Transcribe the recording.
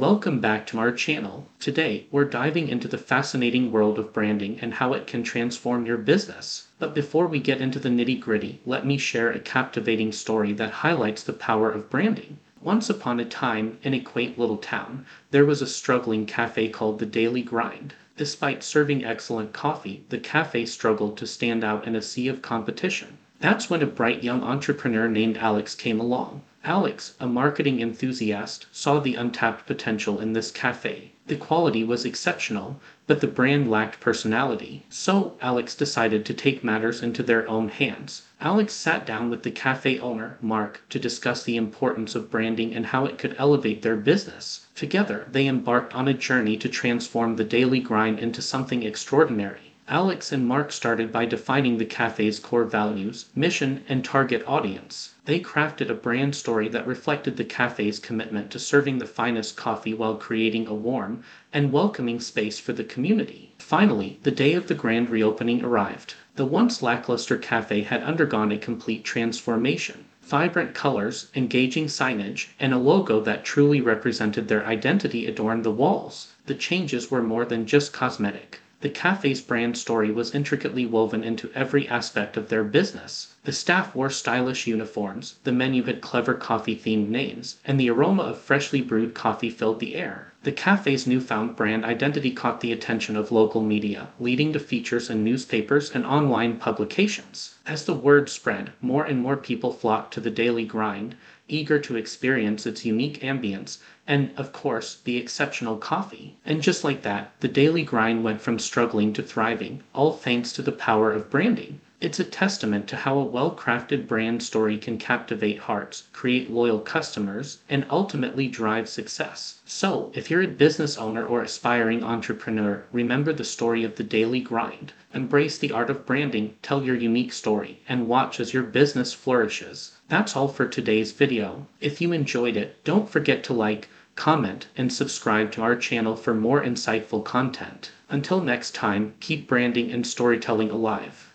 Welcome back to our channel. Today, we're diving into the fascinating world of branding and how it can transform your business. But before we get into the nitty gritty, let me share a captivating story that highlights the power of branding. Once upon a time, in a quaint little town, there was a struggling cafe called the Daily Grind. Despite serving excellent coffee, the cafe struggled to stand out in a sea of competition. That's when a bright young entrepreneur named Alex came along. Alex, a marketing enthusiast, saw the untapped potential in this cafe. The quality was exceptional, but the brand lacked personality. So Alex decided to take matters into their own hands. Alex sat down with the cafe owner, Mark, to discuss the importance of branding and how it could elevate their business. Together, they embarked on a journey to transform the daily grind into something extraordinary. Alex and Mark started by defining the cafe's core values, mission, and target audience. They crafted a brand story that reflected the cafe's commitment to serving the finest coffee while creating a warm and welcoming space for the community. Finally, the day of the grand reopening arrived. The once lackluster cafe had undergone a complete transformation. Vibrant colors, engaging signage, and a logo that truly represented their identity adorned the walls. The changes were more than just cosmetic. The cafe's brand story was intricately woven into every aspect of their business. The staff wore stylish uniforms, the menu had clever coffee themed names, and the aroma of freshly brewed coffee filled the air. The cafe's newfound brand identity caught the attention of local media, leading to features in newspapers and online publications. As the word spread, more and more people flocked to the daily grind, eager to experience its unique ambience and, of course, the exceptional coffee. And just like that, the daily grind went from struggling to thriving, all thanks to the power of branding. It's a testament to how a well crafted brand story can captivate hearts, create loyal customers, and ultimately drive success. So, if you're a business owner or aspiring entrepreneur, remember the story of the daily grind. Embrace the art of branding, tell your unique story, and watch as your business flourishes. That's all for today's video. If you enjoyed it, don't forget to like, comment, and subscribe to our channel for more insightful content. Until next time, keep branding and storytelling alive.